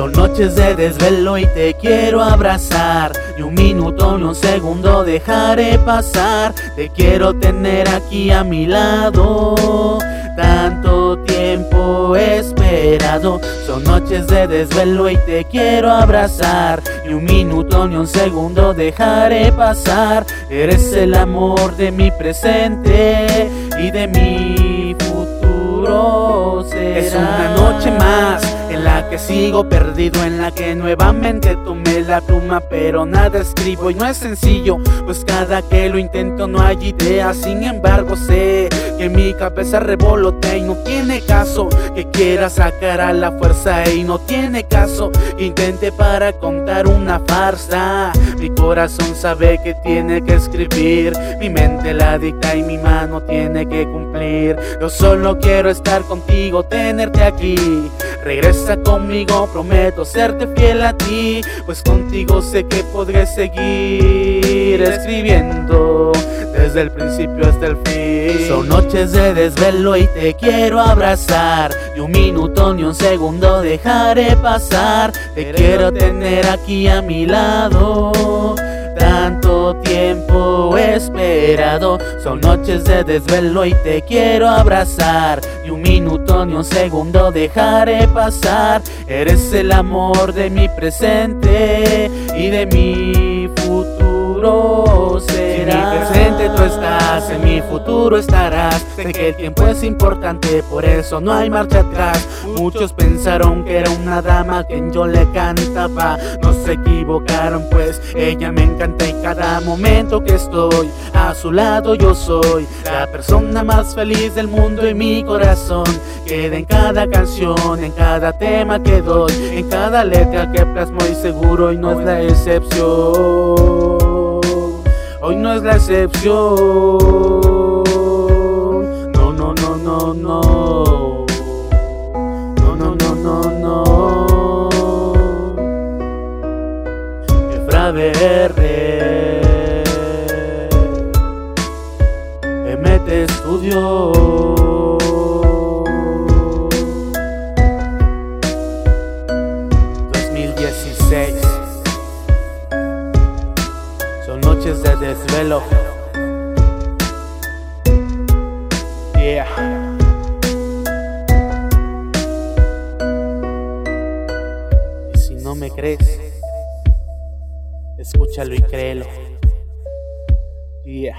Son noches de desvelo y te quiero abrazar. Ni un minuto ni un segundo dejaré pasar. Te quiero tener aquí a mi lado. Tanto tiempo esperado. Son noches de desvelo y te quiero abrazar. Ni un minuto ni un segundo dejaré pasar. Eres el amor de mi presente y de Es una noche más en la que sigo perdido, en la que nuevamente tomé la pluma, pero nada escribo y no es sencillo, pues cada que lo intento no hay idea. Sin embargo, sé que mi cabeza revolotea y no tiene caso que quiera sacar a la fuerza y no tiene caso intente para contar una farsa. Mi corazón sabe que tiene que escribir, mi mente la dicta y mi mano tiene que cumplir. Yo solo quiero estar contigo, tenerte aquí. Regresa conmigo, prometo serte fiel a ti, pues contigo sé que podré seguir escribiendo desde el principio hasta el fin. Son noches de desvelo y te quiero abrazar. Ni un minuto ni un segundo dejaré pasar. Te quiero tener aquí a mi lado. Tanto tiempo esperado. Son noches de desvelo y te quiero abrazar. Ni un minuto ni un segundo dejaré pasar. Eres el amor de mi presente y de mi futuro en mi futuro estarás. Sé que el tiempo es importante, por eso no hay marcha atrás. Muchos pensaron que era una dama quien yo le cantaba. No se equivocaron, pues ella me encanta y cada momento que estoy a su lado yo soy la persona más feliz del mundo y mi corazón queda en cada canción, en cada tema que doy, en cada letra que plasmo y seguro y no es la excepción. Hoy no es la excepción. No, no, no, no, no. No, no, no, no, no. Efra BR MT Studio Son noches de desvelo. Yeah. Y si no me crees, escúchalo y créelo. Yeah.